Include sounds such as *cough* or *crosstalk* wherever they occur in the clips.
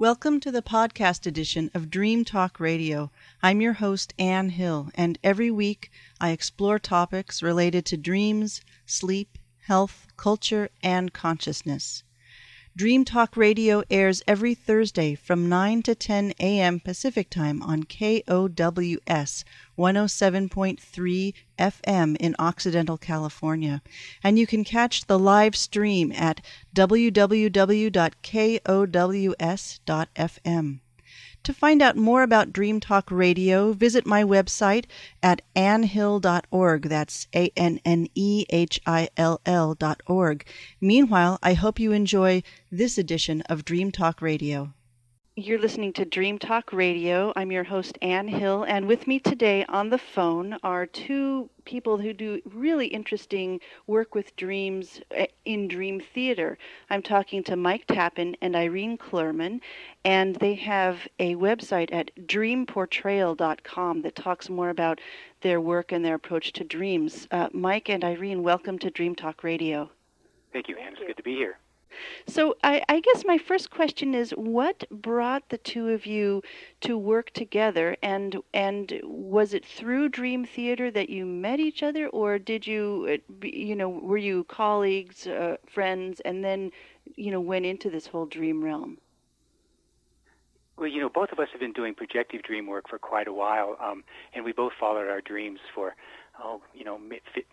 Welcome to the podcast edition of Dream Talk Radio. I'm your host, Anne Hill, and every week I explore topics related to dreams, sleep, health, culture, and consciousness. Dream Talk Radio airs every Thursday from 9 to 10 a.m. Pacific Time on KOWS 107.3 FM in Occidental, California. And you can catch the live stream at www.kows.fm. To find out more about Dream Talk Radio, visit my website at annehill.org. That's A N N E H I L L.org. Meanwhile, I hope you enjoy this edition of Dream Talk Radio. You're listening to Dream Talk Radio. I'm your host, Anne Hill, and with me today on the phone are two people who do really interesting work with dreams eh, in dream theater. I'm talking to Mike Tappan and Irene Clurman, and they have a website at dreamportrayal.com that talks more about their work and their approach to dreams. Uh, Mike and Irene, welcome to Dream Talk Radio. Thank you, Anne. It's good to be here. So I, I, guess my first question is, what brought the two of you to work together, and and was it through Dream Theater that you met each other, or did you, uh, you know, were you colleagues, uh, friends, and then, you know, went into this whole dream realm? Well, you know, both of us have been doing projective dream work for quite a while, um, and we both followed our dreams for, oh, you know,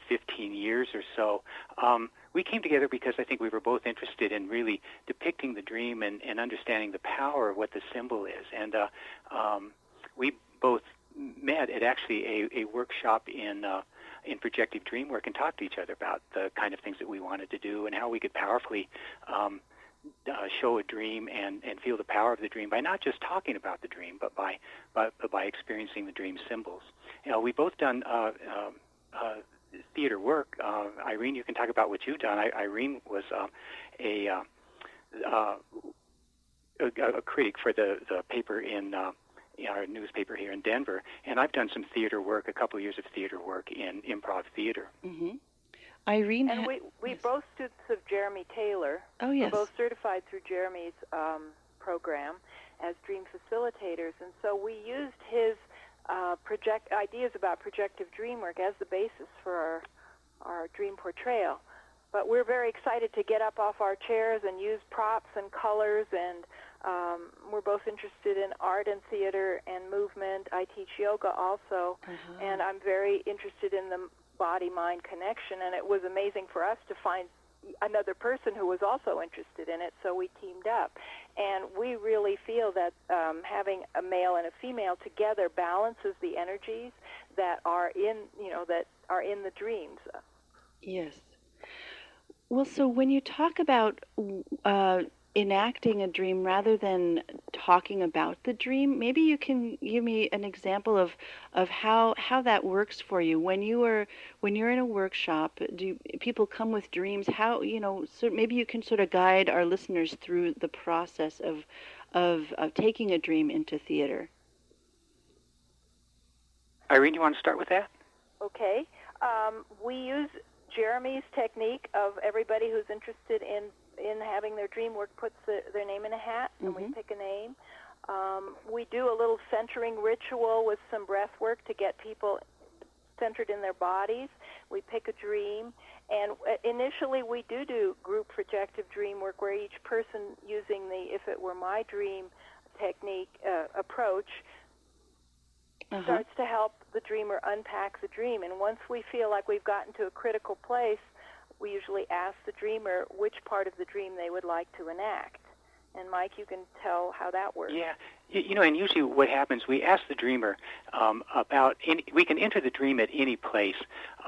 15 years or so. Um, we came together because I think we were both interested in really depicting the dream and, and understanding the power of what the symbol is. And uh, um, we both met at actually a, a workshop in uh, in projective dream work and talked to each other about the kind of things that we wanted to do and how we could powerfully um, uh, show a dream and, and feel the power of the dream by not just talking about the dream, but by by, by experiencing the dream symbols. You know, we both done uh, uh, uh, theater work. Uh, Irene, you can talk about what you've done. I, Irene was uh, a, uh, uh, a, a critic for the the paper in. Uh, our newspaper here in Denver, and I've done some theater work, a couple of years of theater work in improv theater. Mm-hmm. Irene, and we we yes. both students of Jeremy Taylor. Oh yes, We're both certified through Jeremy's um, program as dream facilitators, and so we used his uh, project ideas about projective dream work as the basis for our our dream portrayal. But we're very excited to get up off our chairs and use props and colors, and um, we're both interested in art and theater and movement. I teach yoga also, uh-huh. and I'm very interested in the body-mind connection. And it was amazing for us to find another person who was also interested in it, so we teamed up. And we really feel that um, having a male and a female together balances the energies that are in, you know, that are in the dreams. Yes. Well, so when you talk about uh, enacting a dream rather than talking about the dream. Maybe you can give me an example of of how how that works for you. When you are when you're in a workshop do people come with dreams how you know so maybe you can sort of guide our listeners through the process of of, of taking a dream into theater. Irene you want to start with that? Okay. Um, we use jeremy's technique of everybody who's interested in in having their dream work puts the, their name in a hat and mm-hmm. we pick a name. Um, we do a little centering ritual with some breath work to get people centered in their bodies. We pick a dream, and uh, initially we do do group projective dream work where each person using the "if it were my dream" technique uh, approach uh-huh. starts to help the dreamer unpack the dream. And once we feel like we've gotten to a critical place, we usually ask the dreamer which part of the dream they would like to enact. And Mike, you can tell how that works. Yeah, you know, and usually what happens, we ask the dreamer um, about, any, we can enter the dream at any place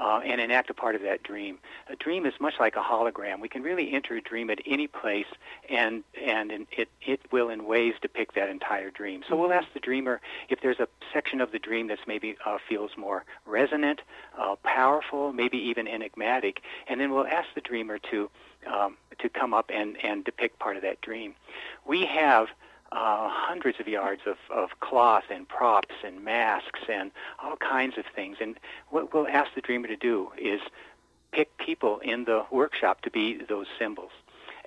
uh, and enact a part of that dream. A dream is much like a hologram. We can really enter a dream at any place, and and it it will in ways depict that entire dream. So we'll ask the dreamer if there's a section of the dream that's maybe uh, feels more resonant, uh, powerful, maybe even enigmatic, and then we'll ask the dreamer to um, to come up and and depict part of that dream. We have uh, hundreds of yards of, of cloth and props and masks and all kinds of things. And what we'll ask the dreamer to do is pick people in the workshop to be those symbols.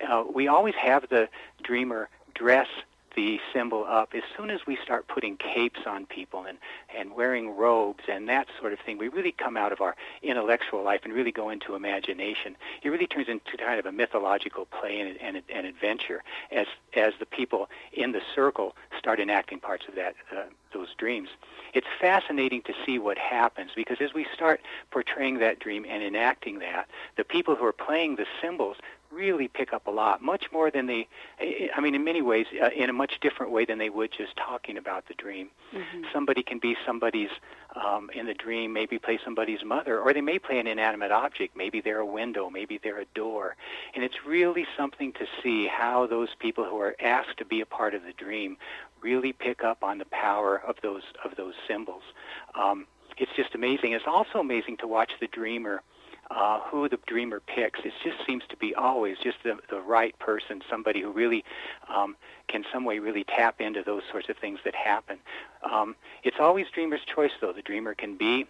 Uh, we always have the dreamer dress the symbol up, as soon as we start putting capes on people and, and wearing robes and that sort of thing, we really come out of our intellectual life and really go into imagination. It really turns into kind of a mythological play and, and, and adventure as, as the people in the circle start enacting parts of that, uh, those dreams. It's fascinating to see what happens because as we start portraying that dream and enacting that, the people who are playing the symbols really pick up a lot, much more than they, I mean, in many ways, uh, in a much different way than they would just talking about the dream. Mm-hmm. Somebody can be somebody's, um, in the dream, maybe play somebody's mother, or they may play an inanimate object. Maybe they're a window, maybe they're a door. And it's really something to see how those people who are asked to be a part of the dream really pick up on the power of those, of those symbols. Um, it's just amazing. It's also amazing to watch the dreamer uh, who the dreamer picks. It just seems to be always just the, the right person, somebody who really um, can some way really tap into those sorts of things that happen. Um, it's always dreamer's choice, though. The dreamer can be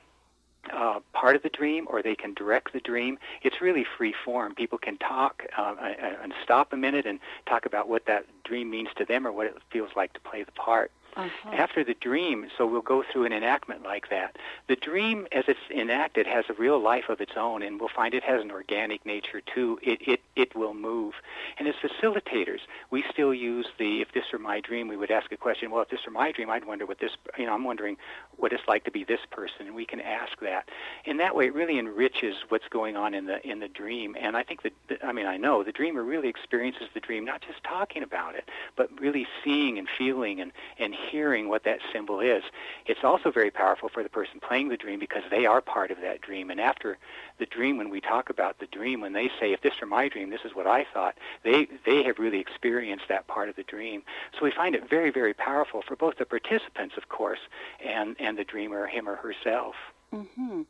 uh, part of the dream or they can direct the dream. It's really free form. People can talk uh, and stop a minute and talk about what that dream means to them or what it feels like to play the part. Uh-huh. After the dream, so we'll go through an enactment like that. The dream, as it's enacted, has a real life of its own, and we'll find it has an organic nature too. It it it will move. And as facilitators, we still use the if this were my dream, we would ask a question. Well, if this were my dream, I'd wonder what this. You know, I'm wondering what it's like to be this person, and we can ask that. In that way, it really enriches what's going on in the in the dream. And I think that I mean I know the dreamer really experiences the dream, not just talking about it, but really seeing and feeling and and hearing what that symbol is. It's also very powerful for the person playing the dream because they are part of that dream. And after the dream, when we talk about the dream, when they say, if this were my dream, this is what I thought, they, they have really experienced that part of the dream. So we find it very, very powerful for both the participants, of course, and, and the dreamer, him or herself. Mm-hmm.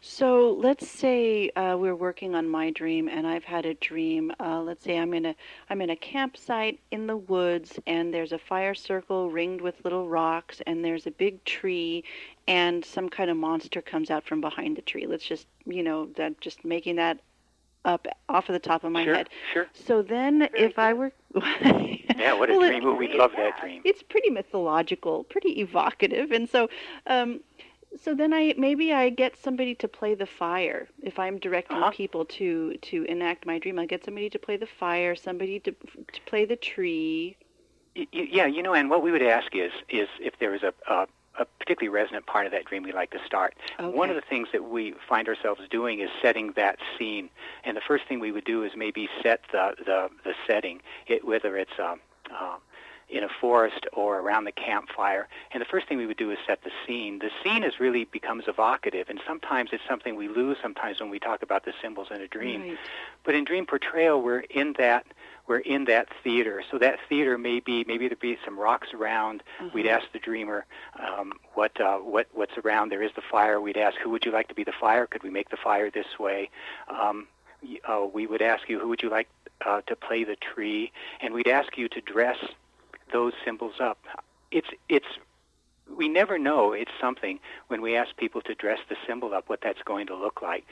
So let's say uh, we're working on my dream, and I've had a dream. Uh, let's say I'm in a I'm in a campsite in the woods, and there's a fire circle ringed with little rocks, and there's a big tree, and some kind of monster comes out from behind the tree. Let's just you know that just making that up off of the top of my sure, head. Sure. So then, Very if good. I were *laughs* yeah, what a well, dream! It, We'd love that dream. It's pretty mythological, pretty evocative, and so. Um, so then I maybe I get somebody to play the fire. If I'm directing uh-huh. people to to enact my dream, I get somebody to play the fire, somebody to to play the tree. Yeah, you know, and what we would ask is is if there was a, a a particularly resonant part of that dream we'd like to start. Okay. One of the things that we find ourselves doing is setting that scene. And the first thing we would do is maybe set the, the, the setting, it, whether it's um, uh, in a forest or around the campfire. And the first thing we would do is set the scene. The scene is really becomes evocative, and sometimes it's something we lose sometimes when we talk about the symbols in a dream. Right. But in dream portrayal, we're in that we're in that theater. So that theater may be maybe there'd be some rocks around. Uh-huh. We'd ask the dreamer um, what uh, what what's around. There is the fire. We'd ask who would you like to be the fire? Could we make the fire this way? Um, uh, we would ask you who would you like uh, to play the tree, and we'd ask you to dress those symbols up. It's it's we never know it's something when we ask people to dress the symbol up what that's going to look like.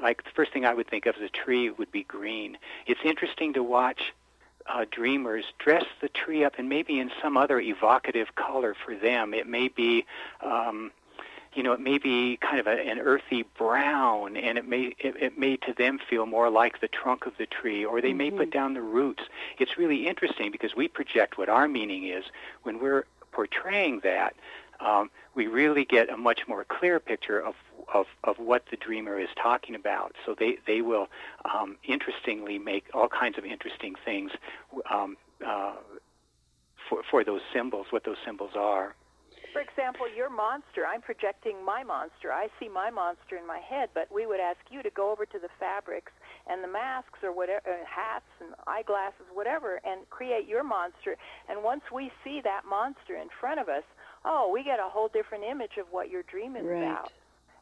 Like the first thing I would think of as a tree would be green. It's interesting to watch uh, dreamers dress the tree up and maybe in some other evocative color for them. It may be um, you know, it may be kind of a, an earthy brown, and it may it, it may to them feel more like the trunk of the tree, or they Mm-hmm. may put down the roots. It's really interesting because we project what our meaning is when we're portraying that. Um, we really get a much more clear picture of, of, of what the dreamer is talking about. So they, they will um, interestingly make all kinds of interesting things um, uh, for, for those symbols, what those symbols are. For example, your monster, I'm projecting my monster. I see my monster in my head, but we would ask you to go over to the fabrics and the masks or whatever, uh, hats and eyeglasses, whatever, and create your monster. And once we see that monster in front of us, oh, we get a whole different image of what your dream is Right. about.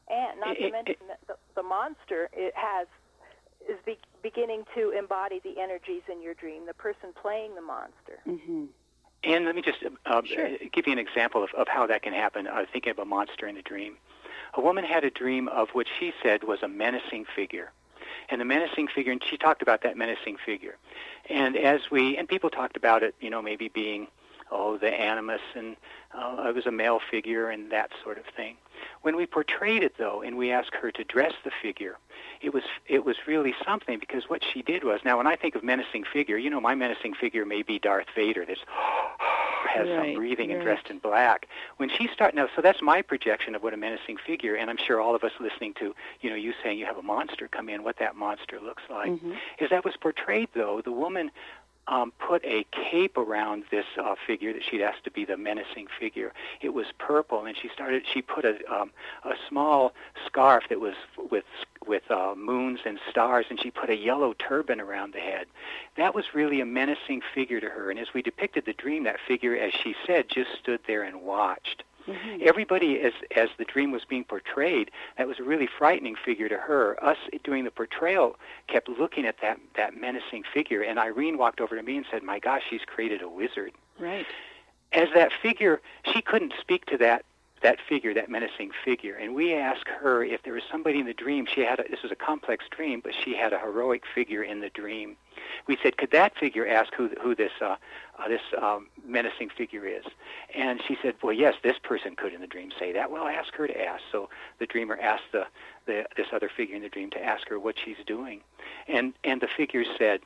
And not to It- it- mention that the, the monster it has is be, beginning to embody the energies in your dream. The person playing the monster. Mm-hmm. And let me just uh, Sure. give you an example of, of how that can happen. I was thinking of a monster in a dream. A woman had a dream of what she said was a menacing figure. And the menacing figure, and she talked about that menacing figure. And as we, and people talked about it, you know, maybe being oh, the animus, and uh, it was a male figure and that sort of thing. When we portrayed it, though, and we asked her to dress the figure, it was it was really something because what she did was now when I think of menacing figure, you know, my menacing figure may be Darth Vader. This *gasps* has right, some breathing right. and dressed in black. When she started now, so that's my projection of what a menacing figure, and I'm sure all of us listening to you know you saying you have a monster come in, what that monster looks like, Mhm. is that was portrayed though the woman um, put a cape around this uh, figure that she'd asked to be the menacing figure. It was purple, and she started. She put a um, a small scarf that was with with uh, moons and stars, and she put a yellow turban around the head. That was really a menacing figure to her. And as we depicted the dream, that figure, as she said, just stood there and watched. Mhm. Everybody, as as the dream was being portrayed, that was a really frightening figure to her. Us doing the portrayal kept looking at that that menacing figure, and Irene walked over to me and said, "My gosh, she's created a wizard." Right. As that figure, she couldn't speak to that that figure, that menacing figure, and we asked her if there was somebody in the dream. She had a, this was a complex dream, but she had a heroic figure in the dream. We said, could that figure ask who who this uh, uh, this um, menacing figure is? And she said, well, yes, this person could in the dream say that. Well, ask her to ask. So the dreamer asked the, the this other figure in the dream to ask her what she's doing, and and the figure said,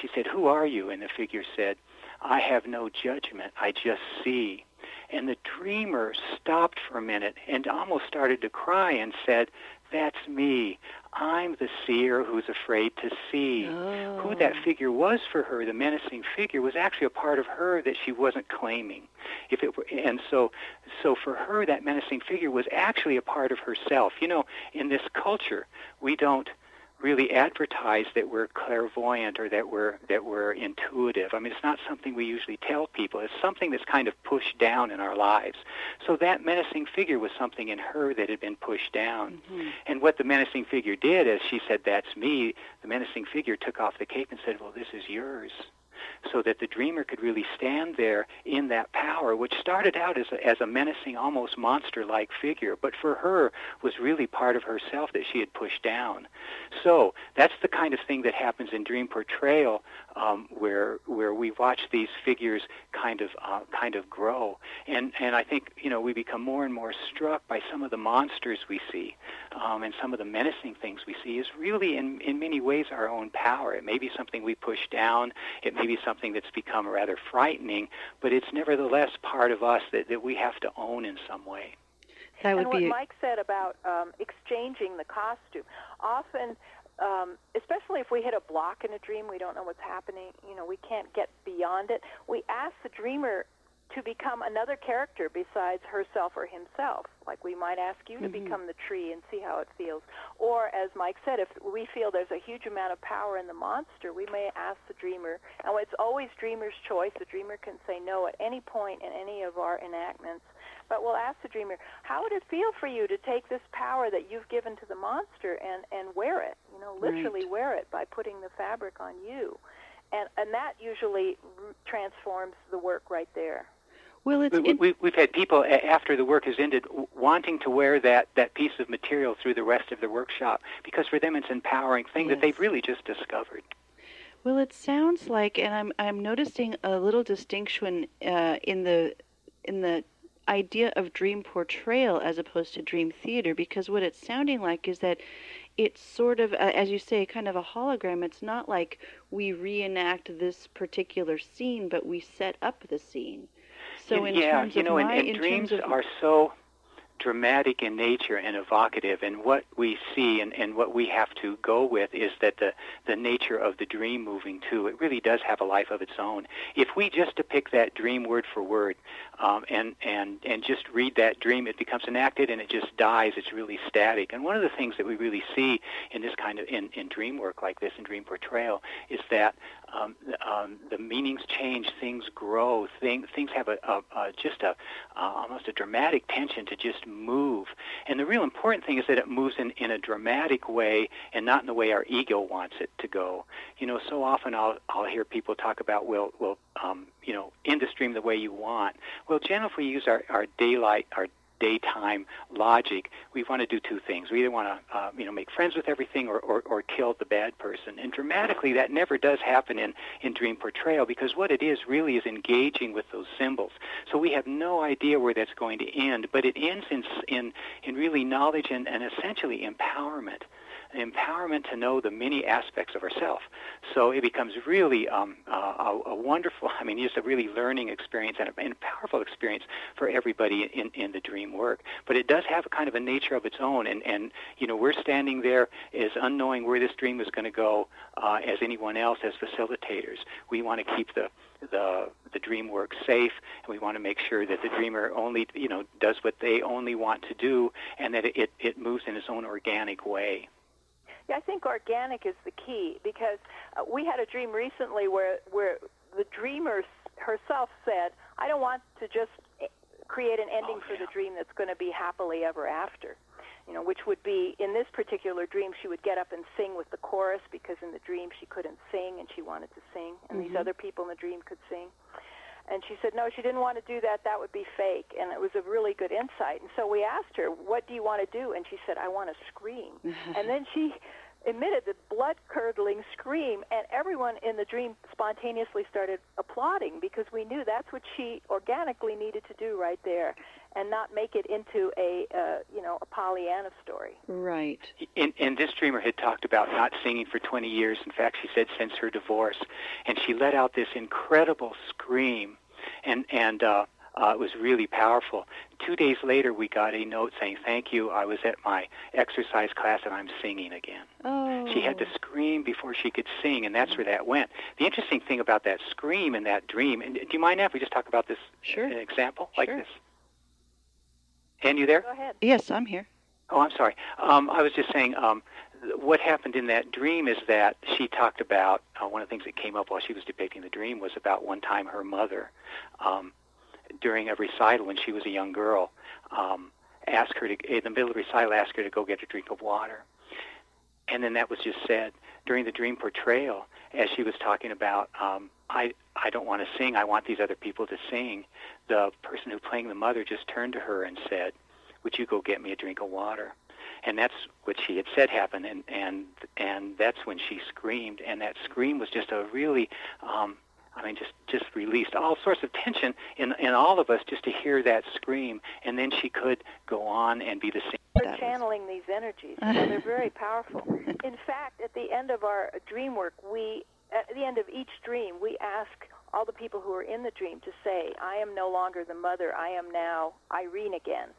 she said, who are you? And the figure said, I have no judgment. I just see. And the dreamer stopped for a minute and almost started to cry and said, That's me. I'm the seer who's afraid to see. Oh. Who that oh. figure was for her, the menacing figure, was actually a part of her that she wasn't claiming. If it were, and so, so for her, that menacing figure was actually a part of herself. You know, in this culture, we don't really advertise that we're clairvoyant or that we're that we're intuitive. I mean, it's not something we usually tell people. It's something that's kind of pushed down in our lives. So that menacing figure was something in her that had been pushed down. Mhm. And what the menacing figure did, as she said, "That's me," the menacing figure took off the cape and said, "Well, this is yours." So that the dreamer could really stand there in that power, which started out as a, as a menacing, almost monster-like figure, but for her was really part of herself that she had pushed down. So that's the kind of thing that happens in dream portrayal, um, where where we watch these figures kind of uh, kind of grow, and and I think you know we become more and more struck by some of the monsters we see, um, and some of the menacing things we see is really in in many ways our own power. It may be something we push down. It may be something that's become rather frightening, but it's nevertheless part of us that, that we have to own in some way. That would and what be Mike said about um, exchanging the costume, often, um, especially if we hit a block in a dream, we don't know what's happening. You know, we can't get beyond it. We ask the dreamer to become another character besides herself or himself. Like we might ask you to Mhm. become the tree and see how it feels. Or as Mike said, if we feel there's a huge amount of power in the monster, we may ask the dreamer. And it's always dreamer's choice. The dreamer can say no at any point in any of our enactments. But we'll ask the dreamer, how would it feel for you to take this power that you've given to the monster and, and wear it? You know, literally wear it by putting the fabric on you. And, and that usually r- transforms the work right there. Well. It's We, we, we've had people after the work has ended wanting to wear that, that piece of material through the rest of the workshop because for them it's an empowering thing that they've really just discovered. Well, it sounds like, and I'm I'm noticing a little distinction uh, in the in the idea of dream portrayal as opposed to dream theater, because what it's sounding like is that it's sort of, uh, as you say, kind of a hologram. It's not like we reenact this particular scene, but we set up the scene. So in yeah, terms you know, and, my, and in dreams of are so dramatic in nature and evocative and what we see and, and what we have to go with is that the, the nature of the dream moving too. It really does have a life of its own. If we just depict that dream word for word um, and, and, and just read that dream it becomes enacted and it just dies. It's really static. And one of the things that we really see in this kind of in, in dream work like this in dream portrayal is that um, um, the meanings change, things grow, things things have a, a, a just a uh, almost a dramatic tension to just move. And the real important thing is that it moves in, in a dramatic way and not in the way our ego wants it to go. You know, so often I'll I'll hear people talk about well well um, you know end the stream the way you want. Well, generally if we use our, our daylight our daytime logic, we want to do two things. We either want to, uh, you know, make friends with everything or, or, or kill the bad person. And dramatically, that never does happen in, in dream portrayal because what it is really is engaging with those symbols. So we have no idea where that's going to end, but it ends in, in, in really knowledge and, and essentially empowerment empowerment to know the many aspects of ourself. So it becomes really um, uh, a, a, wonderful, *laughs* I mean, just a really learning experience and a, and a, powerful experience for everybody in, in the dream work. But it does have a kind of a nature of its own, and, and you know, we're standing there as unknowing where this dream is going to go uh, as anyone else as facilitators. We want to keep the the the dream work safe, and we want to make sure that the dreamer only you know does what they only want to do, and that it it moves in its own organic way. Yeah, I think organic is the key because uh, we had a dream recently where where the dreamer herself said, "I don't want to just eh, create an ending oh, yeah. for the dream that's going to be happily ever after." You know, which would be in this particular dream, she would get up and sing with the chorus because in the dream she couldn't sing and she wanted to sing, and mm-hmm. these other people in the dream could sing. And she said, no, she didn't want to do that. That would be fake. And it was a really good insight. And so we asked her, what do you want to do? And she said, I want to scream. *laughs* and then she emitted the blood curdling scream, and everyone in the dream spontaneously started applauding because we knew that's what she organically needed to do right there, and not make it into a uh, you know a Pollyanna story. Right. And, and this dreamer had talked about not singing for 20 years. In fact, she said since her divorce, and she let out this incredible scream, and and. Uh, uh, it was really powerful. Two days later, we got a note saying, "Thank you. I was at my exercise class and I'm singing again." Oh. She had to scream before she could sing, and that's where that went. The interesting thing about that scream and that dream. And do you mind if we just talk about this sure. an example sure. like this? And you there? Go ahead. Yes, I'm here. Oh, I'm sorry. Um, I was just saying. Um, what happened in that dream is that she talked about uh, one of the things that came up while she was depicting the dream was about one time her mother um, during a recital when she was a young girl, um, ask her to, in the middle of the recital, asked her to go get a drink of water. And then that was just said. During the dream portrayal, as she was talking about, um, I, I don't want to sing, I want these other people to sing, the person who playing the mother just turned to her and said, would you go get me a drink of water? and that's what she had said happened and and and that's when she screamed and that scream was just a really um I mean, just just released all sorts of tension in in all of us just to hear that scream, and then she could go on and be the same. We're channeling these energies. so *laughs* they're very powerful. In fact, at the end of our dream work, we at the end of each dream, we ask all the people who are in the dream to say, "I am no longer the mother. I am now Irene again."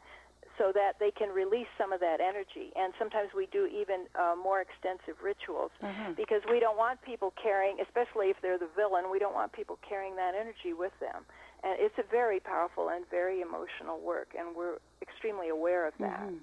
So that they can release some of that energy. And sometimes we do even uh, more extensive rituals mm-hmm. because we don't want people carrying, especially if they're the villain, we don't want people carrying that energy with them. And it's a very powerful and very emotional work, and we're extremely aware of that. Mm-hmm.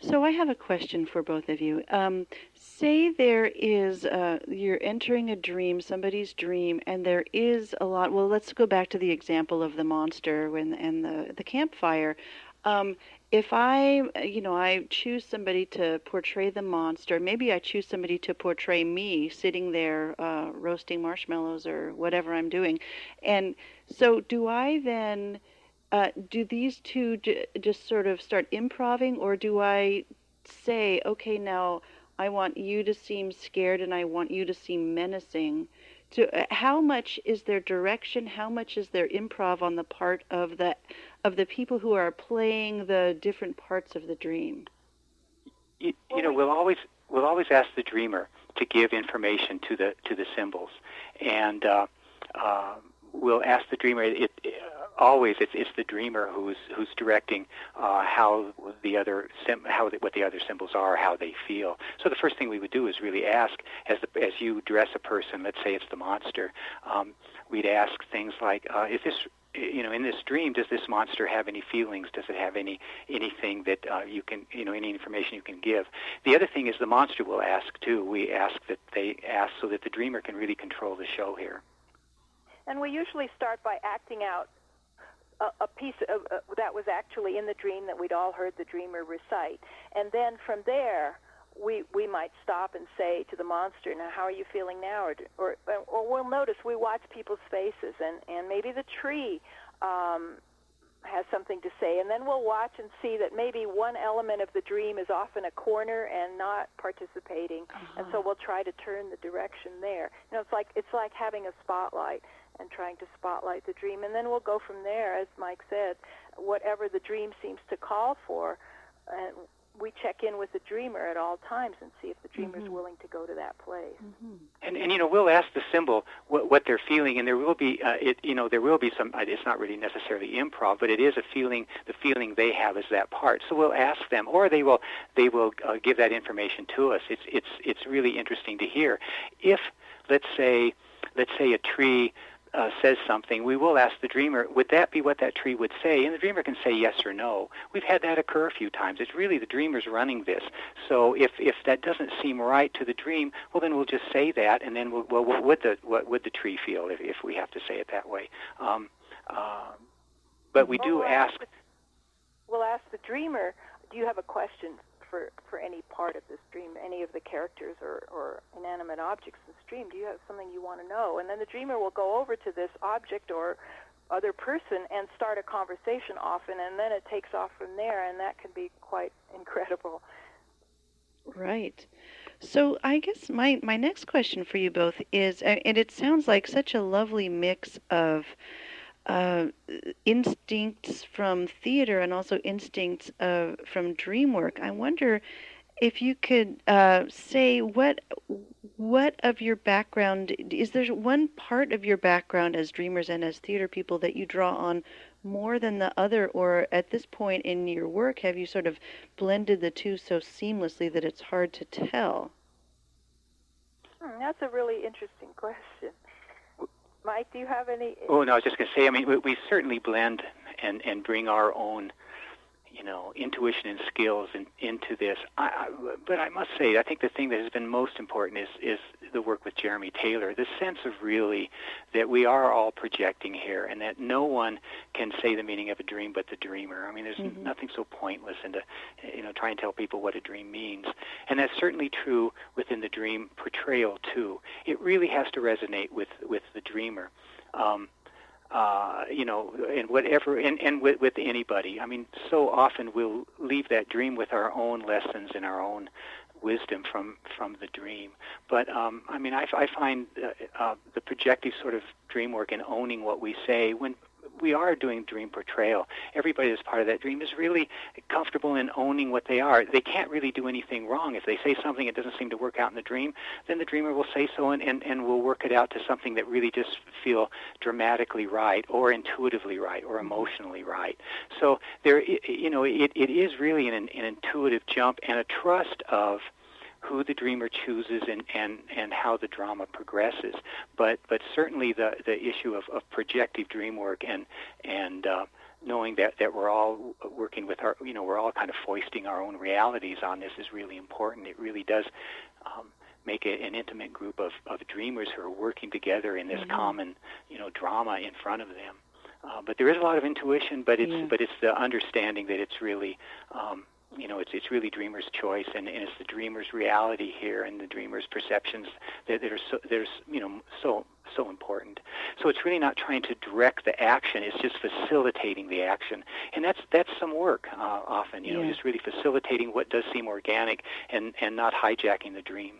So I have a question for both of you. Um, say there is uh, you're entering a dream, somebody's dream, and there is a lot. Well, let's go back to the example of the monster when, and the the campfire. Um, if I, you know, I choose somebody to portray the monster, maybe I choose somebody to portray me sitting there uh, roasting marshmallows or whatever I'm doing. And so, do I then, uh, do these two j- just sort of start improving, or do I say, okay, now I want you to seem scared and I want you to seem menacing? To, uh, how much is there direction? How much is there improv on the part of the of the people who are playing the different parts of the dream? You, you know, we'll always we'll always ask the dreamer to give information to the to the symbols, and uh, uh, we'll ask the dreamer. It, it, always it's it's the dreamer who's who's directing uh, how the other sim- how the, what the other symbols are, how they feel. So the first thing we would do is really ask as the, as you dress a person. Let's say it's the monster. Um, we'd ask things like, uh, "Is this you know, in this dream, does this monster have any feelings? Does it have any anything that uh, you can, you know, any information you can give? The other thing is the monster will ask too. We ask that they ask so that the dreamer can really control the show here. And we usually start by acting out a, a piece of, uh, that was actually in the dream that we'd all heard the dreamer recite, and then from there we we might stop and say to the monster, "Now, how are you feeling now?" Or or, or we'll notice we watch people's faces, and and maybe the tree um, has something to say, and then we'll watch and see that maybe one element of the dream is off in a corner and not participating, uh-huh. and so uh-huh. we'll try to turn the direction there. You know, it's like it's like having a spotlight and trying to spotlight the dream, and then we'll go from there, as Mike said, whatever the dream seems to call for. And we check in with the dreamer at all times and see if the dreamer is mm-hmm. willing to go to that place. Mm-hmm. And and you know we'll ask the symbol what, what they're feeling, and there will be uh, it you know there will be some. Uh, it's not really necessarily improv, but it is a feeling. The feeling they have is that part. So we'll ask them, or they will they will uh, give that information to us. It's it's it's really interesting to hear. If let's say let's say a tree uh, says something, we will ask the dreamer, would that be what that tree would say? And the dreamer can say yes or no. We've had that occur a few times. It's really the dreamer's running this. So if, if that doesn't seem right to the dream, well, then we'll just say that, and then we'll, well what would the what would the tree feel if, if we have to say it that way? Um, uh, but we do we'll ask. ask the, we'll ask the dreamer, do you have a question for, for any part of this dream, any of the characters or, or inanimate objects in this dream? Do you have something you want to know? And then the dreamer will go over to this object or other person and start a conversation often, and then it takes off from there, and that can be quite *laughs* incredible. Right. So I guess my, my next question for you both is, and it sounds like such a lovely mix of uh, instincts from theater and also instincts uh, from dream work. I wonder if you could uh, say what what of your background is there one part of your background as dreamers and as theater people that you draw on more than the other? Or at this point in your work have you sort of blended the two so seamlessly that it's hard to tell? Hmm, that's a really interesting *laughs* question Mike, do you have any? Oh no, I was just going to say. I mean, we, we certainly blend and and bring our own you know, intuition and skills in, into this. I, I, but I must say, I think the thing that has been most important is is the work with Jeremy Taylor. The sense of really that we are all projecting here, and that no one can say the meaning of a dream but the dreamer. I mean, there's mm-hmm. nothing so pointless into you know trying to tell people what a dream means, and that's certainly true within the dream portrayal too. It really has to resonate with with the dreamer. Um, uh, you know, and whatever, and, and with, with anybody. I mean, so often we'll leave that dream with our own lessons and our own wisdom from from the dream. But um, I mean, I, I find uh, uh, the projective sort of dream work and owning what we say when we are doing dream portrayal. Everybody that's part of that dream is really comfortable in owning what they are. They can't really do anything wrong. If they say something that doesn't seem to work out in the dream, then the dreamer will say so and, and, and will work it out to something that really just feel dramatically right or intuitively right or emotionally right. So there, you know, it, it is really an, an intuitive jump and a trust of who the dreamer chooses and, and, and how the drama progresses. But but certainly the, the issue of, of projective dream work and and uh, knowing that, that we're all working with our you know we're all kind of foisting our own realities on this is really important. It really does. Um, make a, an intimate group of, of dreamers who are working together in this mm-hmm. common, you know, drama in front of them. Uh, but there is a lot of intuition, but it's yeah. but it's the understanding that it's really um, you know, it's it's really dreamer's choice, and, and it's the dreamer's reality here, and the dreamer's perceptions that, that are so there's you know so so important. So it's really not trying to direct the action; it's just facilitating the action, and that's that's some work uh, often. You know, just really facilitating what does seem organic, and and not hijacking the dream.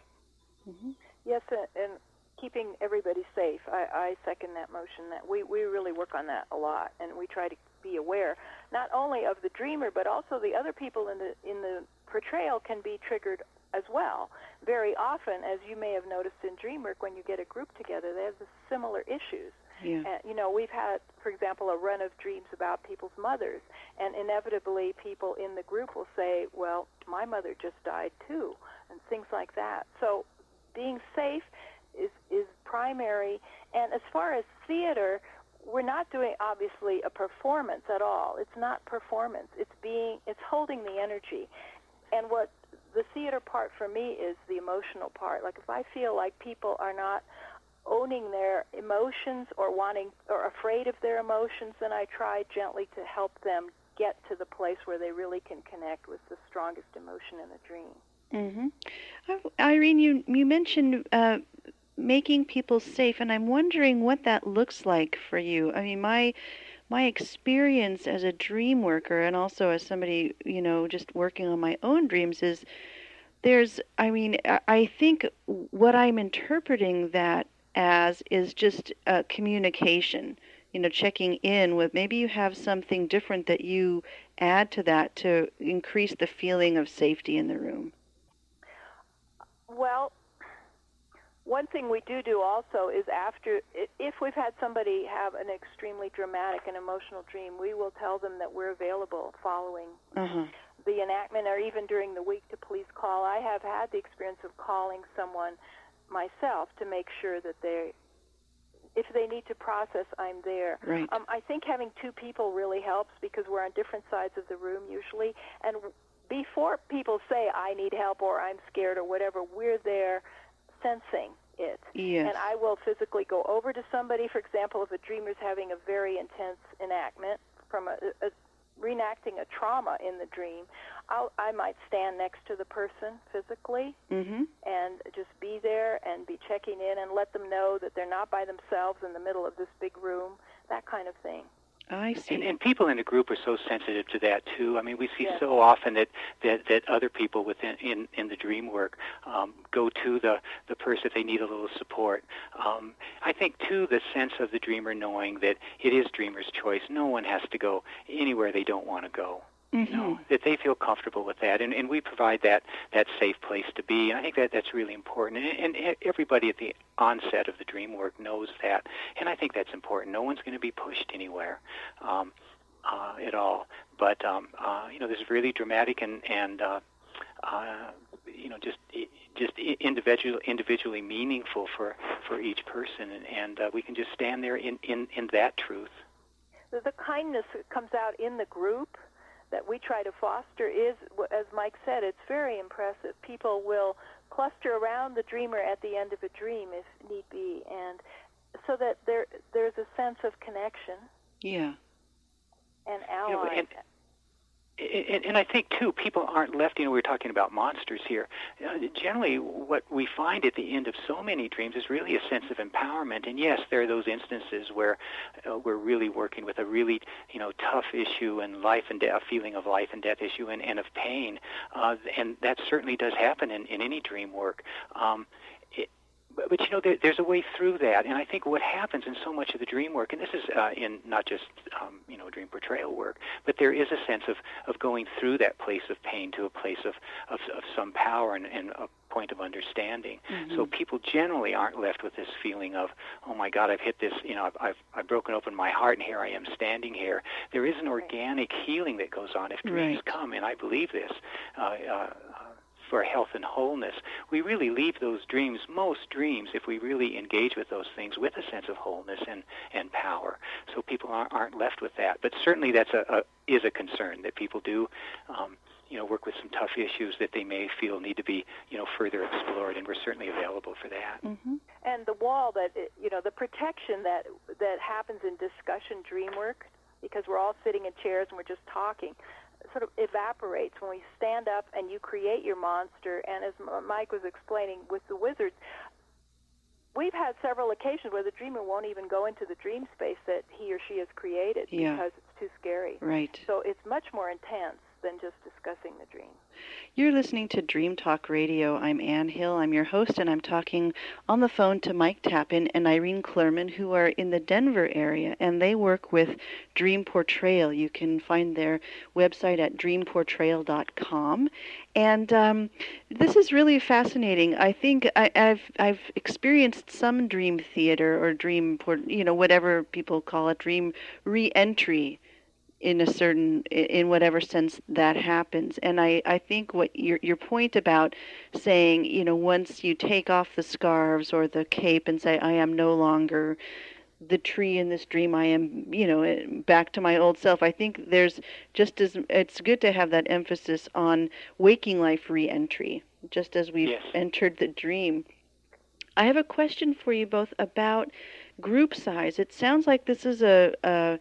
Mm-hmm. Yes, and keeping everybody safe. I, I second that motion. That we we really work on that a lot, and we try to be aware not only of the dreamer but also the other people in the in the portrayal can be triggered as well. Very often, as you may have noticed in dream work, when you get a group together, they have similar issues. Yeah. And, you know, we've had, for example, a run of dreams about people's mothers, and inevitably people in the group will say, "Well, my mother just died too," and things like that. So, being safe is is primary. And as far as theater, we're not doing obviously a performance at all. It's not performance. It's being it's holding the energy. And what the theater part for me is the emotional part. Like if I feel like people are not owning their emotions or wanting or afraid of their emotions, then I try gently to help them get to the place where they really can connect with the strongest emotion in the dream. Mm-hmm. Irene, you you mentioned uh, making people safe, and I'm wondering what that looks like for you. I mean, my my experience as a dream worker and also as somebody, you know, just working on my own dreams is there's, I mean, I think what I'm interpreting that as is just communication. You know, checking in with maybe you have something different that you add to that to increase the feeling of safety in the room. Well, one thing we do do also is after, if we've had somebody have an extremely dramatic and emotional dream, we will tell them that we're available following uh-huh. the enactment or even during the week to please call. I have had the experience of calling someone myself to make sure that they if they need to process, I'm there. Right. Um, I think having two people really helps because we're on different sides of the room usually, and before people say I need help or I'm scared or whatever, we're there sensing it. Yes. And I will physically go over to somebody. For example, if a dreamer's having a very intense enactment from a, a reenacting a trauma in the dream, I'll, I might stand next to the person physically mm-hmm. and just be there and be checking in and let them know that they're not by themselves in the middle of this big room, that kind of thing. I see. And, and people in the group are so sensitive to that too. I mean, we see yes. so often that, that that other people within in in the dream work um, go to the the person if they need a little support. Um, I think too the sense of the dreamer knowing that it is dreamer's choice. No one has to go anywhere they don't want to go. Mm-hmm. You know, that they feel comfortable with that, and, and we provide that that safe place to be. And I think that that's really important. And, and everybody at the onset of the dream work knows that, and I think that's important. No one's going to be pushed anywhere. Um, uh, at all, but um, uh, you know, this is really dramatic and and uh, uh, you know just just individual individually meaningful for for each person, and, and uh, we can just stand there in, in in that truth. The kindness that comes out in the group that we try to foster is, as Mike said, it's very impressive. People will cluster around the dreamer at the end of a dream if need be, and so that there there's a sense of connection. Yeah. And ally. and, and, and I think too, people aren't left. You know, we are talking about monsters here. Uh, generally, what we find at the end of so many dreams is really a sense of empowerment. And yes, there are those instances where uh, we're really working with a really, you know, tough issue and life and death, feeling of life and death issue, and, and of pain. Uh, and that certainly does happen in, in any dream work. Um, but, but you know, there, there's a way through that, and I think what happens in so much of the dream work, and this is uh, in not just um, you know dream portrayal work, but there is a sense of of going through that place of pain to a place of of, of some power and, and a point of understanding. Mm-hmm. So people generally aren't left with this feeling of, oh my God, I've hit this, you know, I've, I've I've broken open my heart, and here I am standing here. There is an organic healing that goes on if dreams right. come, and I believe this. Uh, uh, for health and wholeness, we really leave those dreams, most dreams, if we really engage with those things with a sense of wholeness and, and power. So people aren't, aren't left with that. But certainly that's a, a is a concern that people do. Um, you know, work with some tough issues that they may feel need to be, you know, further explored, and we're certainly available for that. Mm-hmm. And the wall that, you know, the protection that that happens in discussion dream work, because we're all sitting in chairs and we're just talking sort of evaporates when we stand up and you create your monster. And as Mike was explaining with the wizards, we've had several occasions where the dreamer won't even go into the dream space that he or she has created yeah. because it's too scary. Right. So it's much more intense than just discussing the dream. You're listening to Dream Talk Radio. I'm Anne Hill. I'm your host, and I'm talking on the phone to Mike Tappan and Irene Clurman, who are in the Denver area, and they work with Dream Portrayal. You can find their website at dreamportrayal.com. And um, this is really fascinating. I think I, have I've experienced some dream theater or dream, you know, whatever people call it, dream re-entry in a certain in whatever sense that happens. And i i think what your your point about saying you know once you take off the scarves or the cape and say i am no longer the tree in this dream. I am you know eh, back to my old self i think there's just as it's good to have that emphasis on waking life reentry just as we've yes. entered the dream. I have a question for you both about group size. It sounds like this is a, a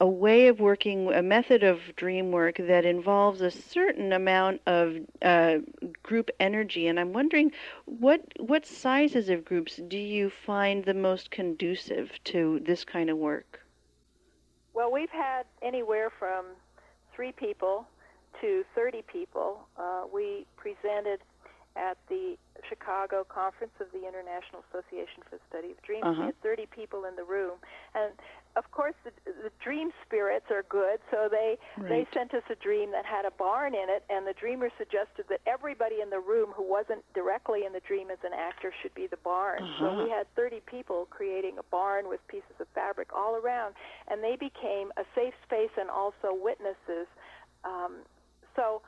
a way of working, a method of dream work that involves a certain amount of uh, group energy. And I'm wondering, what what sizes of groups do you find the most conducive to this kind of work? Well, we've had anywhere from three people to 30 people. Uh, we presented at the Chicago conference of the International Association for the Study of Dreams. Uh-huh. We had 30 people in the room, and of course the, the dream spirits are good. So they they sent us a dream that had a barn in it, and the dreamer suggested that everybody in the room who wasn't directly in the dream as an actor should be the barn. Uh-huh. So we had 30 people creating a barn with pieces of fabric all around, and they became a safe space and also witnesses. Um, so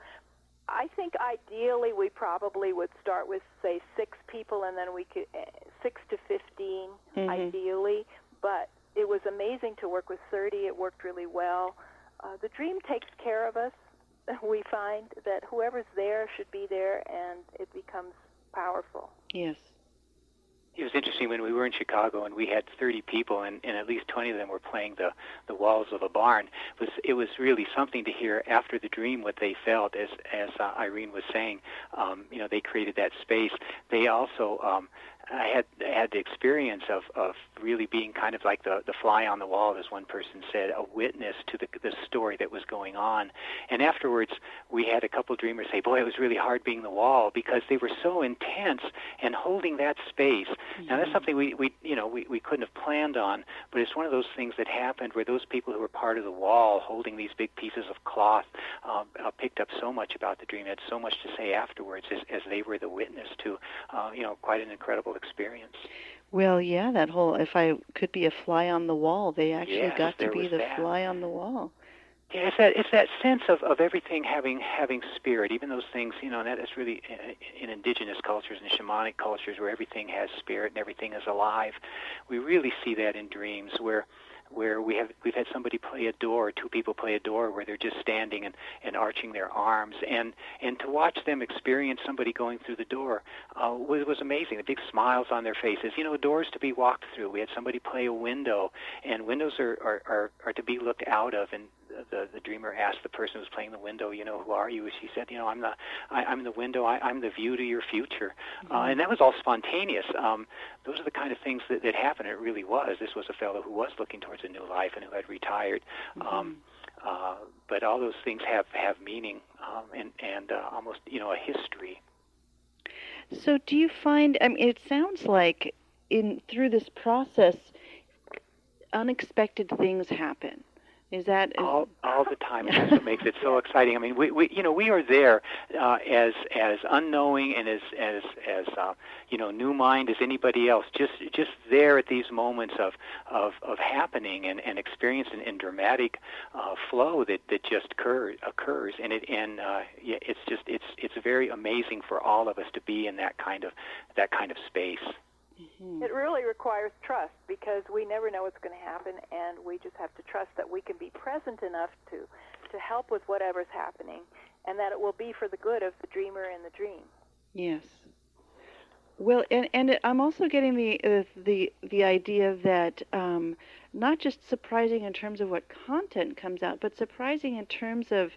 I think ideally we probably would start with say six people, and then we could eh, six to 15 Mhm. ideally. But it was amazing to work with 30. It worked really well. Uh, the dream takes care of us. *laughs* We find that whoever's there should be there, and it becomes powerful. Yes. It was interesting when we were in Chicago and we had 30 people and, and at least 20 of them were playing the, the walls of a barn. It was it was really something to hear after the dream what they felt as as uh, Irene was saying. Um, you know they created that space. They also um, I had I had the experience of, of really being kind of like the, the fly on the wall, as one person said, a witness to the the story that was going on. And afterwards, we had a couple dreamers say, "Boy, it was really hard being the wall because they were so intense and holding that space." Now that's something we, we you know we, we couldn't have planned on, but it's one of those things that happened where those people who were part of the wall, holding these big pieces of cloth, um, uh, picked up so much about the dream, had so much to say afterwards, as, as they were the witness to, uh, you know, quite an incredible experience. Well, yeah, that whole if I could be a fly on the wall, they actually Yes, got to be the that. fly on the wall. Yeah, it's that it's that sense of, of everything having having spirit. Even those things, you know, and that is really uh, in indigenous cultures and shamanic cultures where everything has spirit and everything is alive. We really see that in dreams where where we have we've had somebody play a door, two people play a door where they're just standing and, and arching their arms, and and to watch them experience somebody going through the door uh, was was amazing. The big smiles on their faces, you know, doors to be walked through. We had somebody play a window, and windows are are, are, are to be looked out of, and the the dreamer asked the person who was playing the window, you know, who are you? And she said, you know, I'm the I, I'm the window. I, I'm the view to your future, uh, and that was all spontaneous. Um, those are the kind of things that, that happen. It really was. This was a fellow who was looking towards a new life and who had retired. Um, uh, but all those things have have meaning um, and and uh, almost you know a history. So, do you find? I mean, it sounds like in through this process, unexpected things happen. Is that is- all all the time and that's what makes it so *laughs* exciting. I mean we, we you know we are there uh, as as unknowing and as as as uh, you know new mind as anybody else. Just just there at these moments of of of happening and and experience and, and dramatic uh, flow that that just occurs occurs. And it and uh, yeah, it's just it's it's very amazing for all of us to be in that kind of that kind of space Mhm. It really requires trust because we never know what's going to happen, and we just have to trust that we can be present enough to to help with whatever's happening, and that it will be for the good of the dreamer and the dream. Yes. Well, and and I'm also getting the uh, the the idea that um, not just surprising in terms of what content comes out, but surprising in terms of,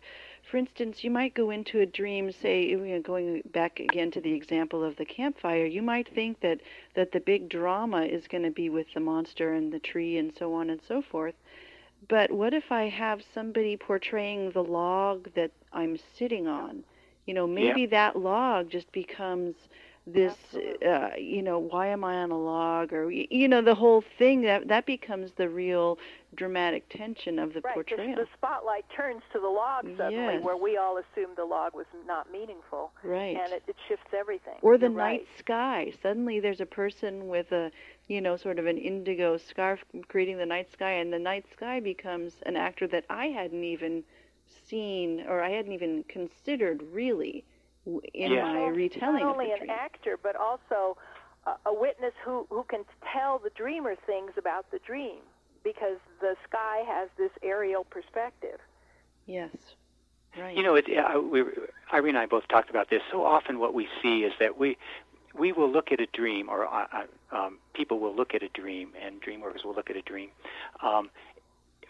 for instance, you might go into a dream, say, you know, going back again to the example of the campfire, you might think that that the big drama is going to be with the monster and the tree and so on and so forth. But what if I have somebody portraying the log that I'm sitting on? You know, maybe that log just becomes this uh, you know why am i on a log or you know the whole thing that that becomes the real dramatic tension of the Right, portrayal the spotlight turns to the log suddenly, Yes. where we all assumed the log was not meaningful, right and it, it shifts everything. or the You're night right. sky suddenly there's a person with a you know sort of an indigo scarf creating the night sky and the night sky becomes an actor that i hadn't even seen or i hadn't even considered really in Yes. my retelling not of only the an actor, but also a, a witness who who can tell the dreamer things about the dream, because the sky has this aerial perspective. yes right You know, it, uh, we, Irene and I both talked about this. So often, what we see is that we we will look at a dream, or uh, uh, um, people will look at a dream, and dream workers will look at a dream um,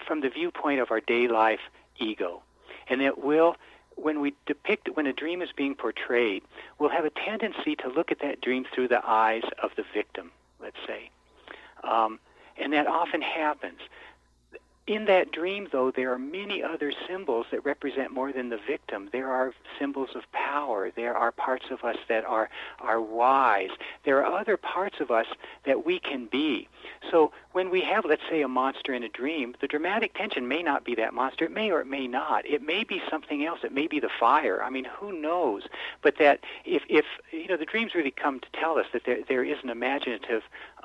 from the viewpoint of our day life ego, and it will. When we depict, when a dream is being portrayed, we'll have a tendency to look at that dream through the eyes of the victim, let's say. Um, and that often happens in that dream, though, there are many other symbols that represent more than the victim. There are symbols of power. There are parts of us that are, are wise. There are other parts of us that we can be. So when we have, let's say, a monster in a dream, the dramatic tension may not be that monster. It may or it may not. It may be something else. It may be the fire. I mean, who knows? But that if, if you know, the dreams really come to tell us that there, there is an imaginative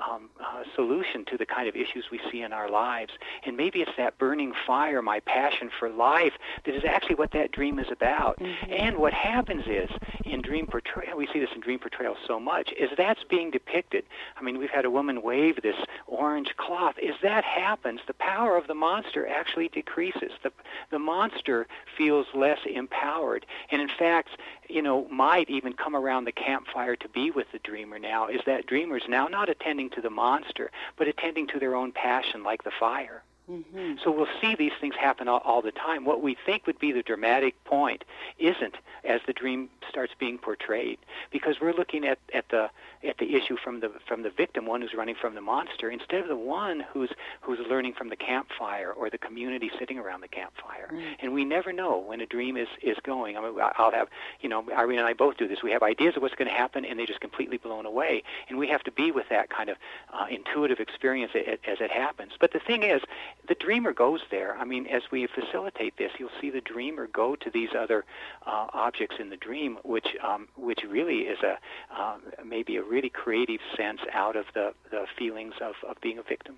um, uh, solution to the kind of issues we see in our lives. And maybe it's that burning fire, my passion for life, that is actually what that dream is about. Mm-hmm. And what happens is, in dream portrayal, we see this in dream portrayal so much, is that's being depicted. I mean, we've had a woman wave this orange cloth. As that happens, the power of the monster actually decreases. The, the monster feels less empowered. And in fact, you know, might even come around the campfire to be with the dreamer now, is that dreamer is now not attending to the monster, but attending to their own passion like the fire. Mm-hmm. So we'll see these things happen all, all, the time. What we think would be the dramatic point isn't as the dream starts being portrayed, because we're looking at, at the at the issue from the from the victim, one who's running from the monster, instead of the one who's who's learning from the campfire or the community sitting around the campfire. Mm. And we never know when a dream is is going. I mean, I'll have you know, Irene and I both do this. We have ideas of what's going to happen, and they're just completely blown away. And we have to be with that kind of uh, intuitive experience as it happens. But the thing is, the dreamer goes there. I mean, as we facilitate this, you'll see the dreamer go to these other uh, objects in the dream, which um, which really is a uh, maybe a really creative sense out of the, the feelings of, of being a victim.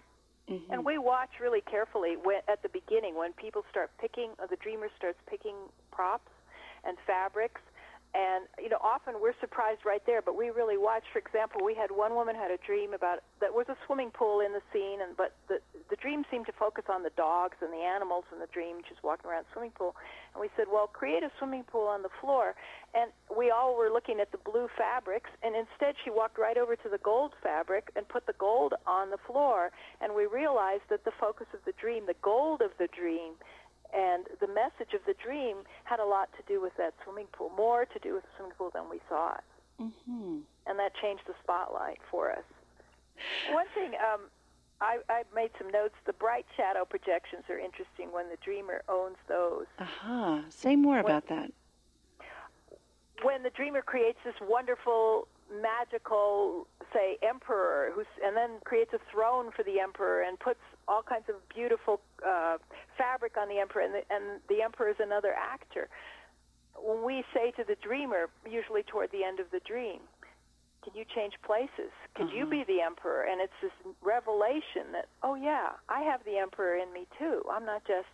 Mm-hmm. And we watch really carefully when, at the beginning when people start picking, or the dreamer starts picking props and fabrics and you know often we're surprised right there but we really watch for example we had one woman had a dream about that was a swimming pool in the scene and but the the dream seemed to focus on the dogs and the animals in the dream just walking around the swimming pool. And we said well create a swimming pool on the floor. And we all were looking at the blue fabrics and instead she walked right over to the gold fabric and put the gold on the floor. And we realized that the focus of the dream the gold of the dream and the message of the dream had a lot to do with that swimming pool, more to do with the swimming pool than we thought. Mm-hmm. And that changed the spotlight for us. One thing, um, I, I made some notes. The bright shadow projections are interesting when the dreamer owns those. Aha. Uh-huh. Say more when, about that. When the dreamer creates this wonderful magical, say, emperor, who's, and then creates a throne for the emperor and puts all kinds of beautiful uh, fabric on the emperor, and the, and the emperor is another actor. When we say to the dreamer, usually toward the end of the dream, can you change places? Could uh-huh. you be the emperor? And it's this revelation that, oh yeah, I have the emperor in me too. I'm not just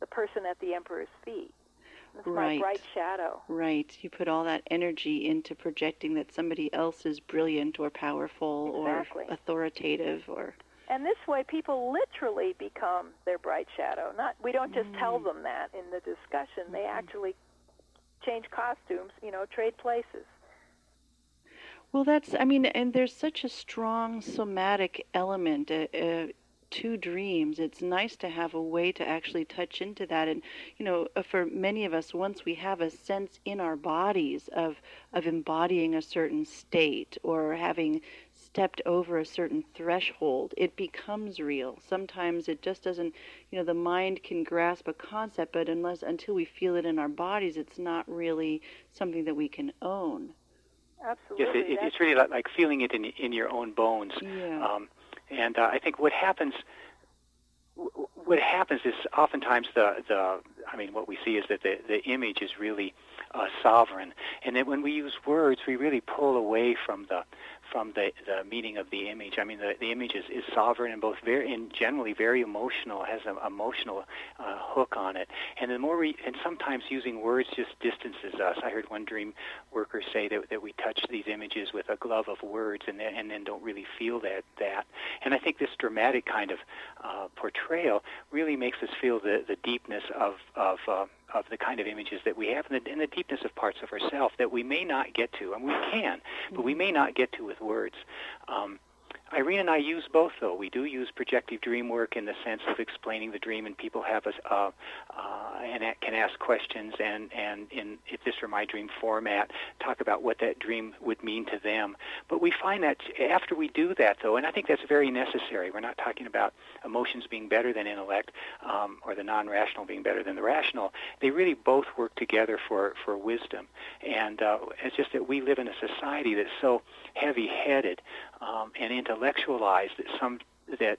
the person at the emperor's feet. It's right. my bright shadow. Right. You put all that energy into projecting that somebody else is brilliant or powerful exactly. or authoritative or and this way people literally become their bright shadow. Not we don't just mm. tell them that in the discussion. Mm-hmm. They actually change costumes, you know, trade places. Well, that's, I mean, and there's such a strong somatic element uh, uh, two dreams, it's nice to have a way to actually touch into that. And, you know, uh, for many of us, once we have a sense in our bodies of, of embodying a certain state or having stepped over a certain threshold, it becomes real. Sometimes it just doesn't, you know, the mind can grasp a concept, but unless, until we feel it in our bodies, it's not really something that we can own. Absolutely. Yes, it, it's really like feeling it in in your own bones. Yeah. Um, and uh, I think what happens what happens is oftentimes the the I mean what we see is that the the image is really uh, sovereign, and that when we use words, we really pull away from the from the, the meaning of the image. I mean, the, the image is, is sovereign and both very and generally very emotional, has an emotional uh, hook on it. And the more we, and sometimes using words just distances us. I heard one dream worker say that, that we touch these images with a glove of words and then, and then don't really feel that, that. And I think this dramatic kind of uh, portrayal really makes us feel the, the deepness of, of uh, of the kind of images that we have and the, and the deepness of parts of ourselves that we may not get to, and we can, but we may not get to with words. Um, Irene and I use both, though. We do use projective dream work in the sense of explaining the dream, and people have a, uh, uh, and can ask questions and and in if this were my dream format, talk about what that dream would mean to them. But we find that after we do that, though, and I think that's very necessary. We're not talking about emotions being better than intellect um, or the non-rational being better than the rational. They really both work together for for wisdom. And uh, it's just that we live in a society that's so heavy-headed um, and intellectualize that some that